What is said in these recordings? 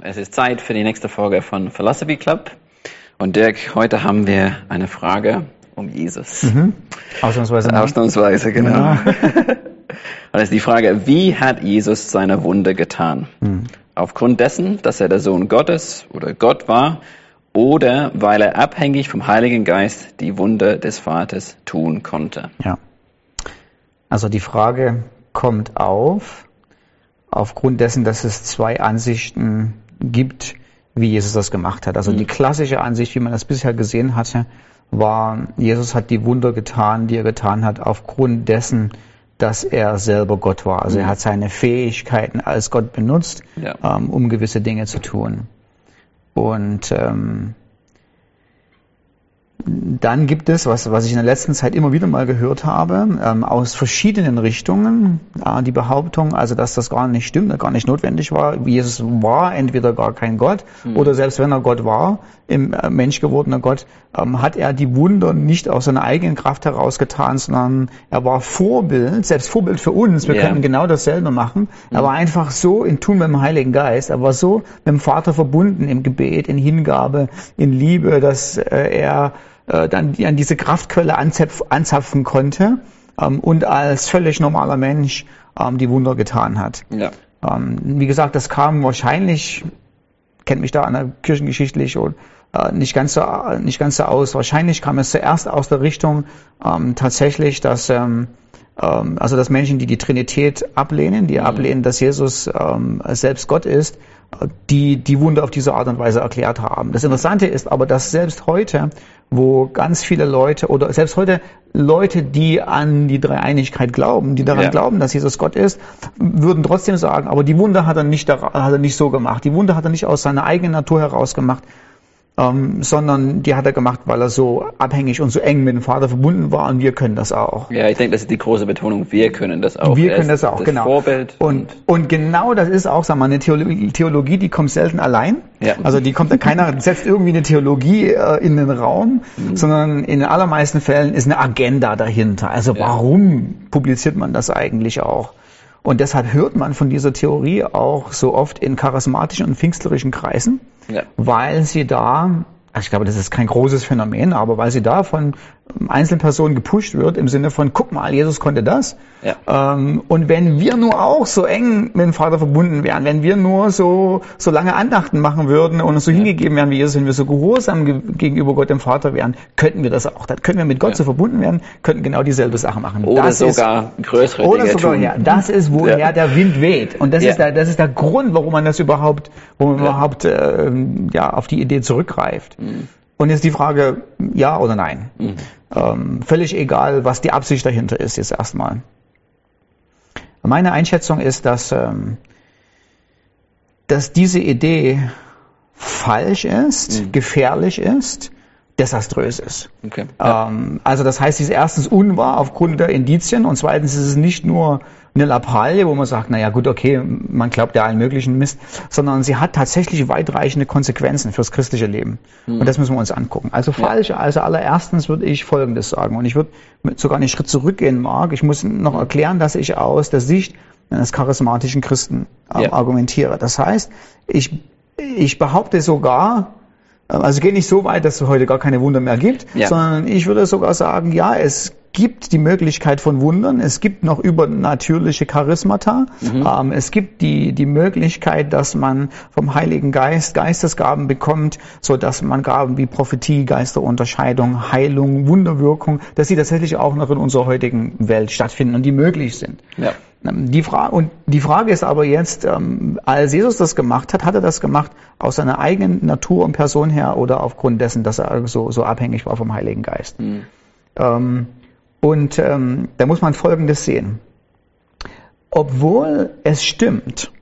Es ist Zeit für die nächste Folge von Philosophy Club. Und Dirk, heute haben wir eine Frage um Jesus. Mhm. Ausnahmsweise. Ausnahmsweise, genau. Ja. Und ist die Frage, wie hat Jesus seine Wunde getan? Mhm. Aufgrund dessen, dass er der Sohn Gottes oder Gott war oder weil er abhängig vom Heiligen Geist die Wunde des Vaters tun konnte? Ja. Also die Frage kommt auf, aufgrund dessen, dass es zwei Ansichten gibt, wie Jesus das gemacht hat. Also mhm. die klassische Ansicht, wie man das bisher gesehen hatte, war, Jesus hat die Wunder getan, die er getan hat, aufgrund dessen, dass er selber Gott war. Also mhm. er hat seine Fähigkeiten als Gott benutzt, ja. ähm, um gewisse Dinge zu tun. Und ähm, dann gibt es, was, was ich in der letzten Zeit immer wieder mal gehört habe, ähm, aus verschiedenen Richtungen, äh, die Behauptung, also dass das gar nicht stimmt, gar nicht notwendig war. Jesus war entweder gar kein Gott mhm. oder selbst wenn er Gott war, im äh, Mensch gewordener Gott, ähm, hat er die Wunder nicht aus seiner eigenen Kraft herausgetan, sondern er war Vorbild, selbst Vorbild für uns. Wir yeah. können genau dasselbe machen. Mhm. Er war einfach so in Tun mit dem Heiligen Geist. Er war so mit dem Vater verbunden im Gebet, in Hingabe, in Liebe, dass äh, er äh, dann an diese Kraftquelle anzapf, anzapfen konnte ähm, und als völlig normaler Mensch ähm, die Wunder getan hat. Ja. Ähm, wie gesagt, das kam wahrscheinlich, kennt mich da an der kirchengeschichtlich und äh, nicht ganz so nicht ganz so aus. Wahrscheinlich kam es zuerst aus der Richtung ähm, tatsächlich, dass ähm, ähm, also dass Menschen, die die Trinität ablehnen, die mhm. ablehnen, dass Jesus ähm, selbst Gott ist, die die Wunder auf diese Art und Weise erklärt haben. Das Interessante ist aber, dass selbst heute, wo ganz viele Leute oder selbst heute Leute, die an die Dreieinigkeit glauben, die daran ja. glauben, dass Jesus Gott ist, würden trotzdem sagen, aber die Wunder hat er nicht, hat er nicht so gemacht. Die Wunder hat er nicht aus seiner eigenen Natur heraus gemacht, ähm, sondern die hat er gemacht, weil er so abhängig und so eng mit dem Vater verbunden war und wir können das auch. Ja, ich denke, das ist die große Betonung, wir können das auch. Wir können das auch, das genau. Vorbild und, und genau das ist auch, sagen wir mal, eine Theologie, Theologie, die kommt selten allein. Ja. Also die kommt, keiner setzt irgendwie eine Theologie äh, in den Raum, mhm. sondern in den allermeisten Fällen ist eine Agenda dahinter. Also ja. warum publiziert man das eigentlich auch? Und deshalb hört man von dieser Theorie auch so oft in charismatischen und pfingstlerischen Kreisen, ja. weil sie da also ich glaube, das ist kein großes Phänomen, aber weil sie da von Einzelpersonen gepusht wird, im Sinne von, guck mal, Jesus konnte das. Ja. Ähm, und wenn wir nur auch so eng mit dem Vater verbunden wären, wenn wir nur so, so lange Andachten machen würden und uns so ja. hingegeben wären wie Jesus, wenn wir so gehorsam ge gegenüber Gott dem Vater wären, könnten wir das auch. Dann könnten wir mit Gott ja. so verbunden werden, könnten genau dieselbe Sache machen. Oder das sogar ist, größere Oder Dinge sogar, tun. ja. Das ist, woher der Wind weht. Und das, ist der, das ist der Grund, warum man das überhaupt, warum man überhaupt äh, ja, auf die Idee zurückgreift. Mhm. Und jetzt die Frage, ja oder nein. Mhm. Ähm, völlig egal, was die Absicht dahinter ist, jetzt erstmal. Meine Einschätzung ist, dass, ähm, dass diese Idee falsch ist, mhm. gefährlich ist, desaströs ist. Okay. Ähm, also das heißt, sie ist erstens unwahr aufgrund der Indizien und zweitens ist es nicht nur eine Lappalie, wo man sagt, naja gut, okay, man glaubt ja allen möglichen Mist, sondern sie hat tatsächlich weitreichende Konsequenzen fürs christliche Leben. Mhm. Und das müssen wir uns angucken. Also falsch, ja. also allererstens würde ich Folgendes sagen und ich würde sogar einen Schritt zurückgehen, Mark. Ich muss noch erklären, dass ich aus der Sicht eines charismatischen Christen äh, ja. argumentiere. Das heißt, ich, ich behaupte sogar, also geht nicht so weit, dass es heute gar keine Wunder mehr gibt, ja. sondern ich würde sogar sagen, ja, es gibt die Möglichkeit von Wundern, es gibt noch übernatürliche Charismata, mhm. ähm, es gibt die, die Möglichkeit, dass man vom Heiligen Geist Geistesgaben bekommt, so dass man Gaben wie Prophetie, Geisterunterscheidung, Heilung, Wunderwirkung, dass sie tatsächlich auch noch in unserer heutigen Welt stattfinden und die möglich sind. Ja. Die Frage, und die Frage ist aber jetzt, ähm, als Jesus das gemacht hat, hat er das gemacht aus seiner eigenen Natur und Person her oder aufgrund dessen, dass er so, so abhängig war vom Heiligen Geist? Mhm. Ähm, und ähm, da muss man Folgendes sehen. Obwohl es stimmt,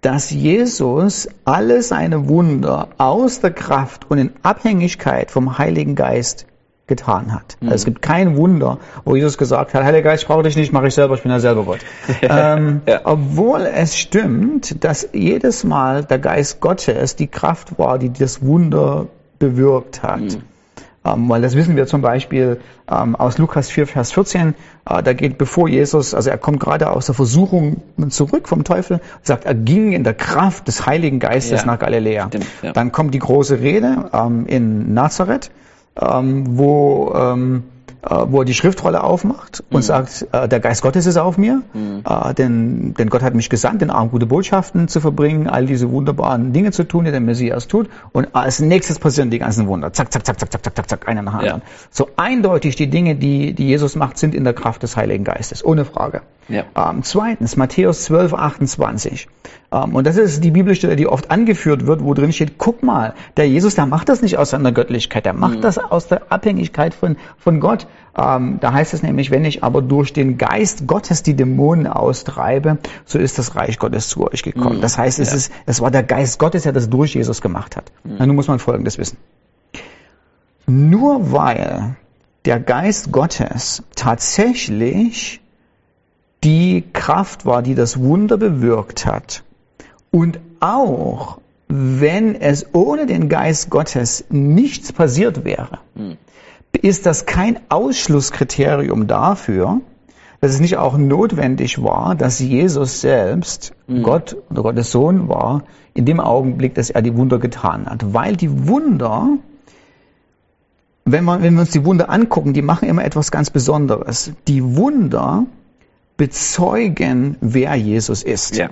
dass Jesus alle seine Wunder aus der Kraft und in Abhängigkeit vom Heiligen Geist getan hat. Mhm. Also es gibt kein Wunder, wo Jesus gesagt hat, Heiliger Geist, ich brauche dich nicht, mache ich selber, ich bin ja selber Gott. ähm, ja. Obwohl es stimmt, dass jedes Mal der Geist Gottes die Kraft war, die das Wunder bewirkt hat. Mhm Ähm, weil das wissen wir zum Beispiel ähm, aus Lukas 4, Vers 14. Äh, da geht bevor Jesus, also er kommt gerade aus der Versuchung zurück vom Teufel, sagt, er ging in der Kraft des Heiligen Geistes ja. nach Galiläa. Stimmt, ja. Dann kommt die große Rede ähm, in Nazareth, ähm, wo ähm, äh, wo er die Schriftrolle aufmacht und mhm. sagt, äh, der Geist Gottes ist auf mir, mhm. äh, denn, denn Gott hat mich gesandt, den Armen gute Botschaften zu verbringen, all diese wunderbaren Dinge zu tun, die der Messias tut. Und als nächstes passieren die ganzen Wunder. Zack, zack, zack, zack, zack, zack, zack, zack, einer nach dem anderen. So eindeutig die Dinge, die, die Jesus macht, sind in der Kraft des Heiligen Geistes, ohne Frage. Ja. Ähm, zweitens, Matthäus 12, 28. Ähm, und das ist die Bibelstelle, die oft angeführt wird, wo drin steht, guck mal, der Jesus, der macht das nicht aus seiner Göttlichkeit, der macht mhm. das aus der Abhängigkeit von, von Gott. Ähm, da heißt es nämlich, wenn ich aber durch den Geist Gottes die Dämonen austreibe, so ist das Reich Gottes zu euch gekommen. Mhm. Das heißt, es, ja. ist, es war der Geist Gottes, der das durch Jesus gemacht hat. Mhm. Na, nun muss man Folgendes wissen. Nur weil der Geist Gottes tatsächlich die Kraft war, die das Wunder bewirkt hat. Und auch wenn es ohne den Geist Gottes nichts passiert wäre, hm. ist das kein Ausschlusskriterium dafür, dass es nicht auch notwendig war, dass Jesus selbst hm. Gott oder Gottes Sohn war, in dem Augenblick, dass er die Wunder getan hat. Weil die Wunder, wenn, man, wenn wir uns die Wunder angucken, die machen immer etwas ganz Besonderes. Die Wunder bezeugen, wer Jesus ist. Ja.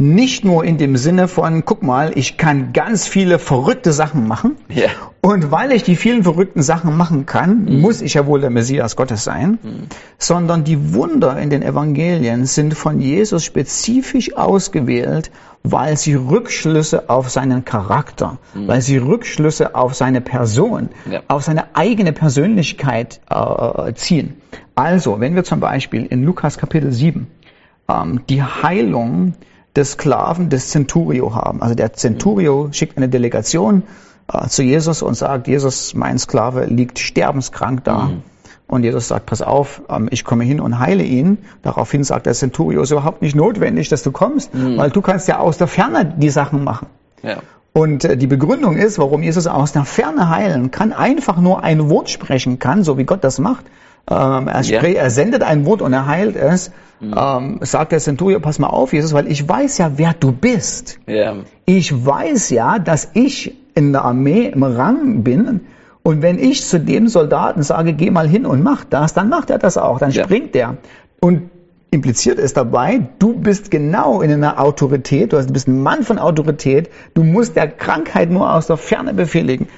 Nicht nur in dem Sinne von, guck mal, ich kann ganz viele verrückte Sachen machen. Ja. Und weil ich die vielen verrückten Sachen machen kann, mhm. muss ich ja wohl der Messias Gottes sein. Mhm. Sondern die Wunder in den Evangelien sind von Jesus spezifisch ausgewählt, weil sie Rückschlüsse auf seinen Charakter, mhm. weil sie Rückschlüsse auf seine Person, ja. auf seine eigene Persönlichkeit äh, ziehen. Also, wenn wir zum Beispiel in Lukas Kapitel 7 ähm, die Heilung des Sklaven des Centurio haben. Also der Centurio schickt eine Delegation äh, zu Jesus und sagt, Jesus, mein Sklave liegt sterbenskrank da. Mhm. Und Jesus sagt, pass auf, ähm, ich komme hin und heile ihn. Daraufhin sagt der Centurio, es ist überhaupt nicht notwendig, dass du kommst, mhm. weil du kannst ja aus der Ferne die Sachen machen. Ja. Und äh, die Begründung ist, warum Jesus aus der Ferne heilen kann, einfach nur ein Wort sprechen kann, so wie Gott das macht. Ähm, er, ja. er, sendet ein Wort und er heilt es. Mhm. Ähm, sagt der Centurion, pass mal auf, Jesus, weil ich weiß ja, wer du bist. Ja. Ich weiß ja, dass ich in der Armee im Rang bin. Und wenn ich zu dem Soldaten sage, geh mal hin und mach das, dann macht er das auch, dann ja. springt er. Und impliziert ist dabei, du bist genau in einer Autorität, du bist ein Mann von Autorität, du musst der Krankheit nur aus der Ferne befehligen.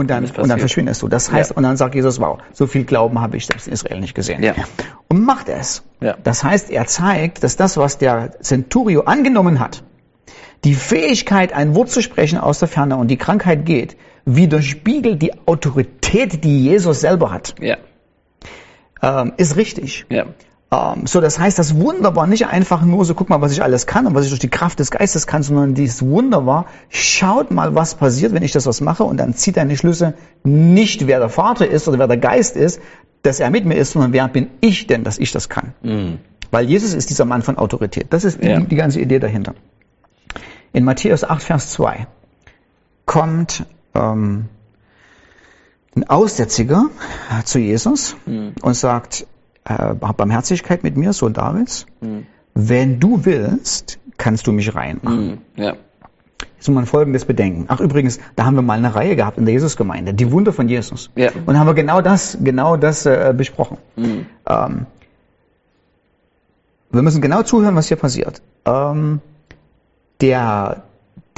Und dann, und dann verschwindest du. Das heißt, ja. und dann sagt Jesus, wow, so viel Glauben habe ich selbst in Israel nicht gesehen. Ja. Und macht es. Ja. Das heißt, er zeigt, dass das, was der Centurio angenommen hat, die Fähigkeit, ein Wort zu sprechen aus der Ferne und die Krankheit geht, widerspiegelt die Autorität, die Jesus selber hat. Ja. Ähm, ist richtig. Ja. Ähm, so, das heißt, das Wunder war nicht einfach nur so, guck mal, was ich alles kann und was ich durch die Kraft des Geistes kann, sondern dieses Wunder war, schaut mal, was passiert, wenn ich das was mache und dann zieht deine Schlüsse nicht, wer der Vater ist oder wer der Geist ist, dass er mit mir ist, sondern wer bin ich denn, dass ich das kann. Mhm. Weil Jesus ist dieser Mann von Autorität. Das ist die, ja. die ganze Idee dahinter. In Matthäus 8, Vers 2 kommt ähm, ein Aussätziger zu Jesus mhm. und sagt, äh, Barmherzigkeit mit mir, Sohn Davids. Mhm. Wenn du willst, kannst du mich reinmachen. Mhm. Ja. Jetzt muss man Folgendes bedenken. Ach übrigens, da haben wir mal eine Reihe gehabt in der Jesusgemeinde, die Wunder von Jesus. Ja. Und haben wir genau das, genau das äh, besprochen. Mhm. Ähm, wir müssen genau zuhören, was hier passiert. Ähm, der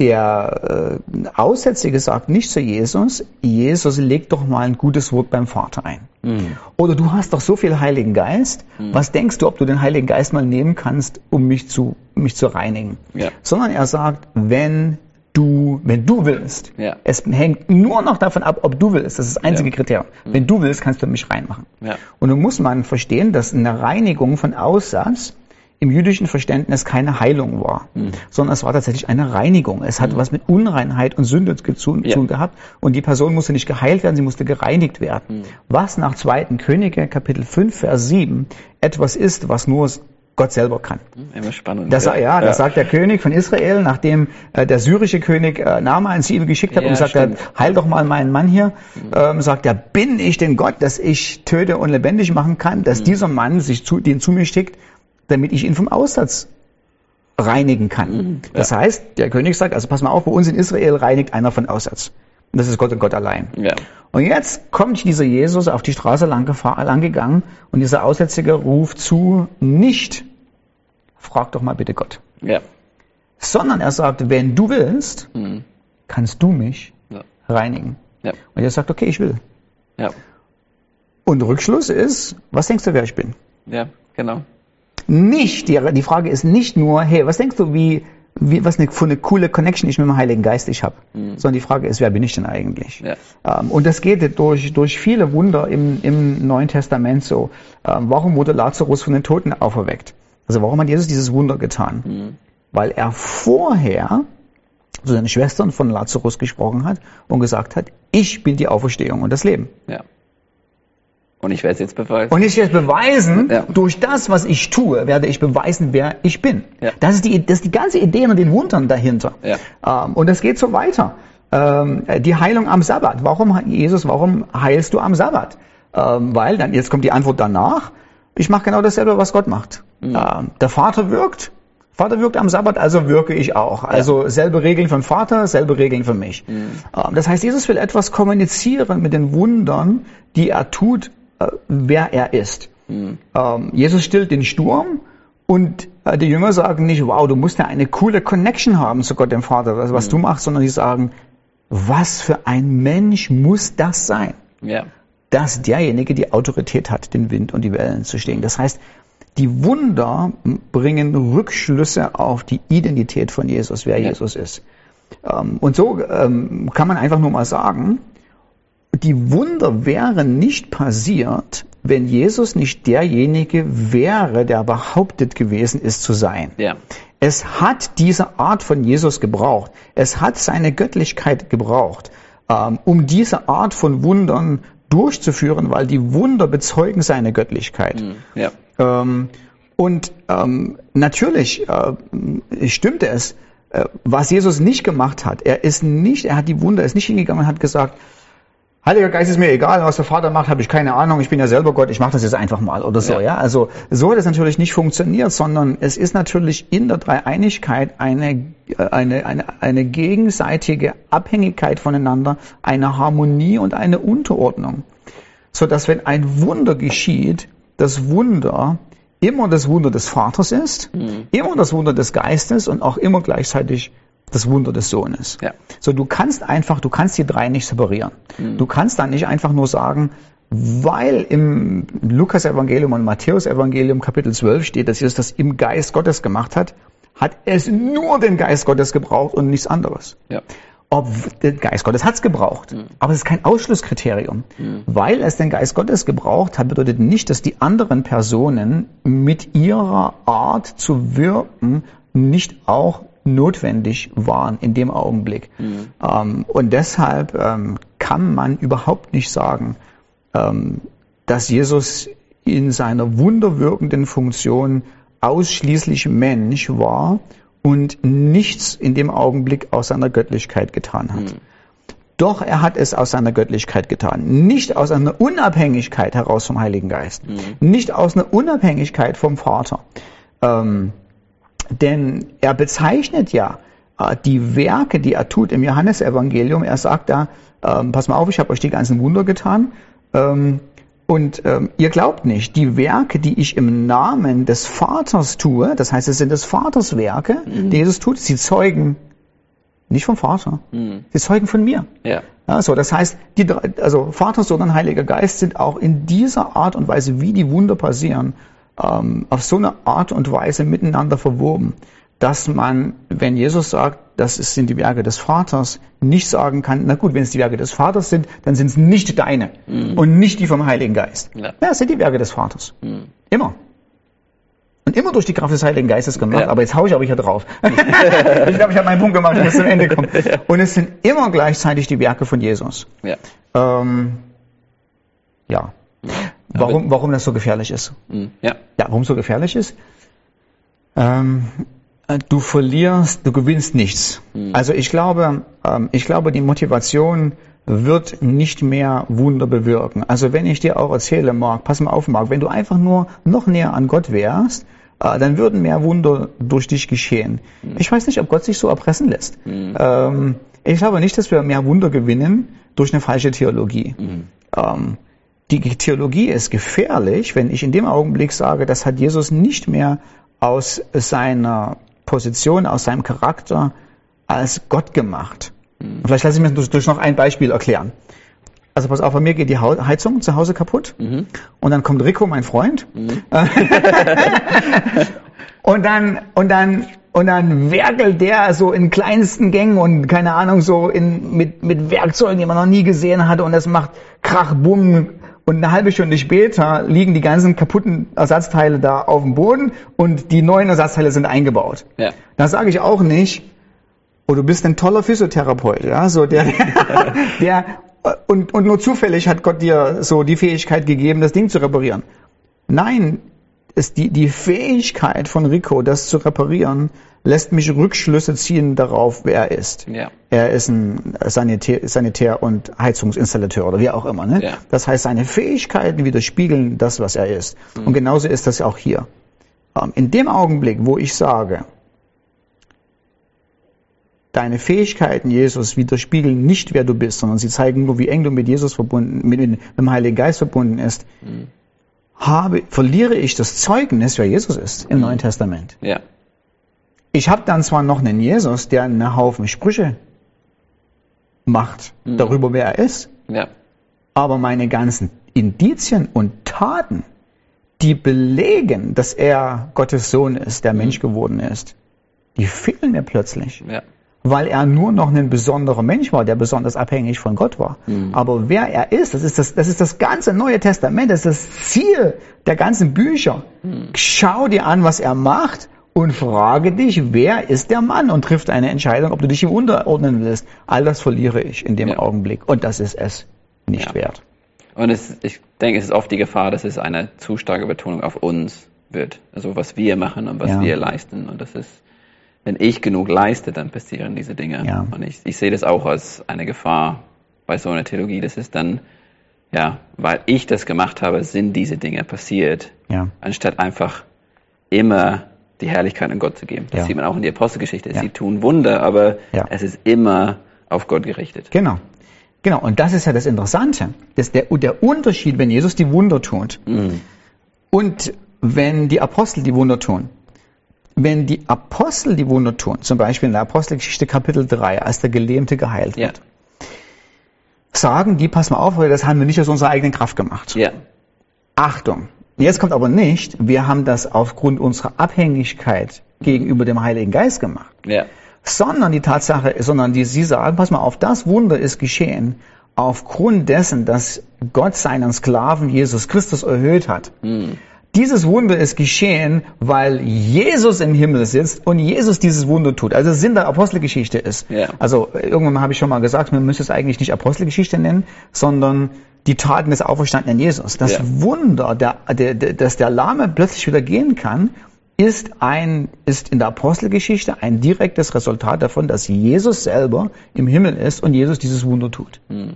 der äh, Aussätzige sagt nicht zu Jesus, Jesus leg doch mal ein gutes Wort beim Vater ein. Mhm. Oder du hast doch so viel Heiligen Geist, mhm. was denkst du, ob du den Heiligen Geist mal nehmen kannst, um mich zu, mich zu reinigen? Ja. Sondern er sagt, wenn du, wenn du willst, ja. es hängt nur noch davon ab, ob du willst, das ist das einzige ja. Kriterium. Mhm. Wenn du willst, kannst du mich reinmachen. Ja. Und nun muss man verstehen, dass eine Reinigung von Aussatz im jüdischen Verständnis keine Heilung war, mhm. sondern es war tatsächlich eine Reinigung. Es hat mhm. was mit Unreinheit und Sünde zu tun ja. gehabt und die Person musste nicht geheilt werden, sie musste gereinigt werden. Mhm. Was nach 2. Könige Kapitel 5 Vers 7 etwas ist, was nur Gott selber kann. Immer spannend. Das, ja, ja, das sagt der König von Israel, nachdem äh, der syrische König äh, Naaman sie ihm geschickt hat Ja, und sagt, er, stimmt. heil doch mal meinen Mann hier, ähm, sagt er, bin ich denn Gott, dass ich töte und lebendig machen kann, dass dieser Mann sich zu, den zu mir schickt, damit ich ihn vom Aussatz reinigen kann. Das heißt, der König sagt, also pass mal auf, bei uns in Israel reinigt einer von Aussatz. Und das ist Gott und Gott allein. Ja. Und jetzt kommt dieser Jesus auf die Straße lang, lang gegangen und dieser Aussätzige ruft zu, nicht, frag doch mal bitte Gott, Ja. sondern er sagt, wenn du willst, Mhm. kannst du mich Ja. reinigen. Ja. Und er sagt, okay, ich will. Ja. Und Rückschluss ist, was denkst du, wer ich bin? Ja. Genau. Nicht, die, die Frage ist nicht nur, hey, was denkst du, wie, wie was eine, für eine coole Connection ich mit dem Heiligen Geist ich habe, sondern die Frage ist, wer bin ich denn eigentlich? Ja. Ähm, und das geht durch, durch viele Wunder im, im Neuen Testament so. Ähm, warum wurde Lazarus von den Toten auferweckt? Also warum hat Jesus dieses Wunder getan? Weil er vorher zu seinen Schwestern von Lazarus gesprochen hat und gesagt hat, ich bin die Auferstehung und das Leben. Ja. Und ich werde es jetzt beweisen. Und ich werde beweisen, Ja. durch das, was ich tue, werde ich beweisen, wer ich bin. Ja. Das, ist die, das ist die ganze Idee und den Wundern dahinter. Ja. Ähm, und das geht so weiter. Ähm, die Heilung am Sabbat. Warum, Jesus, warum heilst du am Sabbat? Ähm, weil, dann, jetzt kommt die Antwort danach, ich mache genau dasselbe, was Gott macht. Mhm. Ähm, der Vater wirkt, Vater wirkt am Sabbat, also wirke ich auch. Also selbe Regeln von Vater, selbe Regeln für mich. Mhm. Ähm, das heißt, Jesus will etwas kommunizieren mit den Wundern, die er tut, wer er ist. Mhm. Ähm, Jesus stillt den Sturm und äh, die Jünger sagen nicht, wow, du musst ja eine coole Connection haben zu Gott, dem Vater, was, was du machst, sondern die sagen, was für ein Mensch muss das sein? Ja. dass derjenige die Autorität hat, den Wind und die Wellen zu stehen. Das heißt, die Wunder bringen Rückschlüsse auf die Identität von Jesus, wer Ja. Jesus ist. Ähm, Und so ähm, kann man einfach nur mal sagen, die Wunder wären nicht passiert, wenn Jesus nicht derjenige wäre, der behauptet gewesen ist zu sein. Ja. Es hat diese Art von Jesus gebraucht. Es hat seine Göttlichkeit gebraucht, ähm, um diese Art von Wundern durchzuführen, weil die Wunder bezeugen seine Göttlichkeit. Ja. Ähm, und ähm, natürlich äh, stimmte es, äh, was Jesus nicht gemacht hat. Er ist nicht, er hat die Wunder, er ist nicht hingegangen und hat gesagt, Heiliger Geist ist mir egal, was der Vater macht, habe ich keine Ahnung, ich bin ja selber Gott, ich mache das jetzt einfach mal oder so, Ja. ja. Also so hat es natürlich nicht funktioniert, sondern es ist natürlich in der Dreieinigkeit eine, äh, eine, eine, eine gegenseitige Abhängigkeit voneinander, eine Harmonie und eine Unterordnung. So dass wenn ein Wunder geschieht, das Wunder immer das Wunder des Vaters ist, immer das Wunder des Geistes und auch immer gleichzeitig das Wunder des Sohnes. Ja. So, du kannst einfach, du kannst die drei nicht separieren. Du kannst dann nicht einfach nur sagen, weil im Lukas-Evangelium und Matthäus-Evangelium Kapitel 12 steht, dass Jesus das im Geist Gottes gemacht hat, hat es nur den Geist Gottes gebraucht und nichts anderes. Ja. Ob der Geist Gottes hat's gebraucht, aber es ist kein Ausschlusskriterium. Weil es den Geist Gottes gebraucht hat, bedeutet nicht, dass die anderen Personen mit ihrer Art zu wirken nicht auch notwendig waren in dem Augenblick. Ähm, und deshalb ähm, kann man überhaupt nicht sagen, ähm, dass Jesus in seiner wunderwirkenden Funktion ausschließlich Mensch war und nichts in dem Augenblick aus seiner Göttlichkeit getan hat. Doch er hat es aus seiner Göttlichkeit getan. Nicht aus einer Unabhängigkeit heraus vom Heiligen Geist. Nicht aus einer Unabhängigkeit vom Vater. Ähm, denn er bezeichnet ja äh, die Werke, die er tut im Johannesevangelium. Er sagt da, ähm, pass mal auf, ich habe euch die ganzen Wunder getan. Ähm, und ähm, ihr glaubt nicht, die Werke, die ich im Namen des Vaters tue, das heißt, es sind des Vaters Werke, die Jesus tut, sie zeugen nicht vom Vater, sie zeugen von mir. Ja. Ja, so, das heißt, die drei, also Vater, Sohn und Heiliger Geist sind auch in dieser Art und Weise, wie die Wunder passieren, ähm, auf so eine Art und Weise miteinander verwoben, dass man, wenn Jesus sagt, das sind die Werke des Vaters, nicht sagen kann, na gut, wenn es die Werke des Vaters sind, dann sind es nicht deine und nicht die vom Heiligen Geist. Ja. es sind die Werke des Vaters. Immer. Und immer durch die Kraft des Heiligen Geistes gemacht, Ja. aber jetzt hau ich aber hier drauf. ich glaube, ich habe meinen Punkt gemacht, ich muss zum Ende kommen. Und es sind immer gleichzeitig die Werke von Jesus. Ja. Ähm, ja. Warum, warum das so gefährlich ist? Mhm. Ja. Ja, warum so gefährlich ist? Ähm, du verlierst, du gewinnst nichts. Mhm. Also ich glaube, ähm, ich glaube, die Motivation wird nicht mehr Wunder bewirken. Also wenn ich dir auch erzähle, Mark, pass mal auf, Mark, wenn du einfach nur noch näher an Gott wärst, äh, dann würden mehr Wunder durch dich geschehen. Mhm. Ich weiß nicht, ob Gott sich so erpressen lässt. Mhm. Ähm, ich glaube nicht, dass wir mehr Wunder gewinnen durch eine falsche Theologie. Mhm. Ähm, die Theologie ist gefährlich, wenn ich in dem Augenblick sage, das hat Jesus nicht mehr aus seiner Position, aus seinem Charakter als Gott gemacht. Mhm. Vielleicht lasse ich mir durch, durch noch ein Beispiel erklären. Also pass auf, bei mir geht die Heizung zu Hause kaputt mhm. und dann kommt Rico, mein Freund. Mhm. und dann und dann und dann werkelt der so in kleinsten Gängen und keine Ahnung so in mit mit Werkzeugen, die man noch nie gesehen hatte und das macht Krach, Bumm und eine halbe Stunde später liegen die ganzen kaputten Ersatzteile da auf dem Boden und die neuen Ersatzteile sind eingebaut. Ja. Da sage ich auch nicht, oh, du bist ein toller Physiotherapeut, ja, so der, der und, und nur zufällig hat Gott dir so die Fähigkeit gegeben, das Ding zu reparieren. Nein, ist die, die Fähigkeit von Rico, das zu reparieren, lässt mich Rückschlüsse ziehen darauf, wer er ist. Ja. Er ist ein Sanitär, Sanitär und Heizungsinstallateur oder wie auch immer. Ne? Ja. Das heißt, seine Fähigkeiten widerspiegeln das, was er ist. Mhm. Und genauso ist das auch hier. Ähm, in dem Augenblick, wo ich sage, deine Fähigkeiten, Jesus, widerspiegeln nicht, wer du bist, sondern sie zeigen nur, wie eng du mit Jesus verbunden, mit, mit dem Heiligen Geist verbunden ist, mhm. habe, verliere ich das Zeugnis, wer Jesus ist im mhm. Neuen Testament. Ja. Ich habe dann zwar noch einen Jesus, der einen Haufen Sprüche macht mhm. darüber, wer er ist, ja. aber meine ganzen Indizien und Taten, die belegen, dass er Gottes Sohn ist, der mhm. Mensch geworden ist, die fehlen mir plötzlich. Ja weil er nur noch ein besonderer Mensch war, der besonders abhängig von Gott war. Mhm. Aber wer er ist, das ist das, das ist das ganze Neue Testament, das ist das Ziel der ganzen Bücher. Mhm. Schau dir an, was er macht und frage dich, wer ist der Mann und trifft eine Entscheidung, ob du dich ihm unterordnen willst. All das verliere ich in dem ja. Augenblick und das ist es nicht ja. wert. Und es, ich denke, es ist oft die Gefahr, dass es eine zu starke Betonung auf uns wird. Also was wir machen und was ja. wir leisten. Und das ist wenn ich genug leiste, dann passieren diese Dinge. Und ich, ich sehe das auch als eine Gefahr bei so einer Theologie. Das ist dann, ja, weil ich das gemacht habe, sind diese Dinge passiert, anstatt einfach immer die Herrlichkeit an Gott zu geben. Das ja. sieht man auch in der Apostelgeschichte. Ja. Sie tun Wunder, aber es ist immer auf Gott gerichtet. Genau. Genau, und das ist ja das Interessante. Das der, der Unterschied, wenn Jesus die Wunder tut mhm. und wenn die Apostel die Wunder tun wenn die Apostel die Wunder tun, zum Beispiel in der Apostelgeschichte Kapitel 3, als der Gelähmte geheilt wird, ja. sagen die, pass mal auf, das haben wir nicht aus unserer eigenen Kraft gemacht. Ja. Achtung. Jetzt kommt aber nicht, wir haben das aufgrund unserer Abhängigkeit gegenüber dem Heiligen Geist gemacht. Ja. Sondern die Tatsache, sondern die, sie sagen, pass mal auf, das Wunder ist geschehen aufgrund dessen, dass Gott seinen Sklaven Jesus Christus erhöht hat. Mhm. Dieses Wunder ist geschehen, weil Jesus im Himmel sitzt und Jesus dieses Wunder tut. Also Sinn der Apostelgeschichte ist. Ja. Also irgendwann habe ich schon mal gesagt, man müsste es eigentlich nicht Apostelgeschichte nennen, sondern die Taten des auferstandenen Jesus. Das ja. Wunder, der, der, der, dass der Lahme plötzlich wieder gehen kann, ist ein, ist in der Apostelgeschichte ein direktes Resultat davon, dass Jesus selber im Himmel ist und Jesus dieses Wunder tut. Mhm.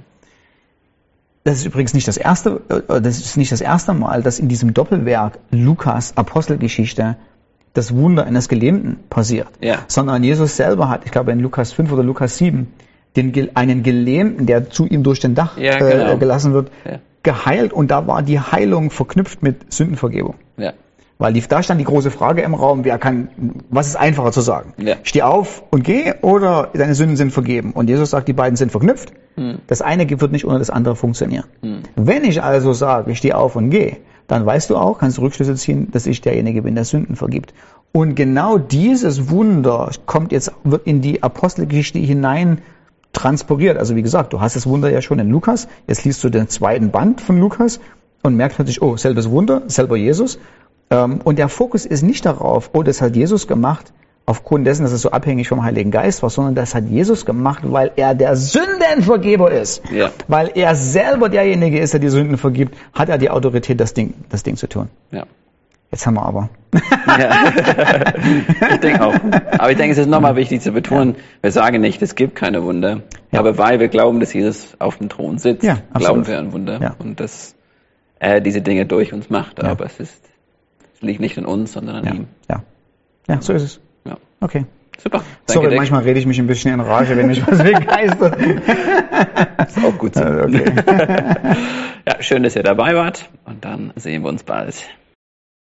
Das ist übrigens nicht das erste, äh, das ist nicht das erste Mal, dass in diesem Doppelwerk Lukas Apostelgeschichte das Wunder eines Gelähmten passiert. Ja. Sondern Jesus selber hat, ich glaube in Lukas 5 oder Lukas 7, den, einen Gelähmten, der zu ihm durch den Dach ja, genau. äh, gelassen wird, ja. geheilt und da war die Heilung verknüpft mit Sündenvergebung. Ja. Weil die, da stand die große Frage im Raum, wer kann, was ist einfacher zu sagen? Ja. Steh auf und geh oder deine Sünden sind vergeben. Und Jesus sagt, die beiden sind verknüpft. Hm. Das eine wird nicht ohne das andere funktionieren. Hm. Wenn ich also sage, ich stehe auf und gehe, dann weißt du auch, kannst du Rückschlüsse ziehen, dass ich derjenige bin, der Sünden vergibt. Und genau dieses Wunder kommt jetzt, wird in die Apostelgeschichte hinein transportiert. Also wie gesagt, du hast das Wunder ja schon in Lukas. Jetzt liest du den zweiten Band von Lukas und merkst natürlich, oh, selbes Wunder, selber Jesus. Ähm, und der Fokus ist nicht darauf, oh, das hat Jesus gemacht, aufgrund dessen, dass es so abhängig vom Heiligen Geist war, sondern das hat Jesus gemacht, weil er der Sündenvergeber ist. Ja. Weil er selber derjenige ist, der die Sünden vergibt, hat er die Autorität, das Ding, das Ding zu tun. Ja. Jetzt haben wir aber. Ja. ich denke auch. Aber ich denke, es ist nochmal wichtig zu betonen, wir sagen nicht, es gibt keine Wunder. Ja. Aber weil wir glauben, dass Jesus auf dem Thron sitzt, Ja, glauben wir an Wunder. Ja. Und dass er diese Dinge durch uns macht. Ja. Aber es ist, es liegt nicht an uns, sondern an Ja, ihm. ja. Ja, so ist es. Ja. Okay. Super. Sorry, Dick. manchmal rede ich mich ein bisschen in Rage, wenn mich was begeistert. Ist auch gut so. okay. Ja, schön, dass ihr dabei wart. Und dann sehen wir uns bald.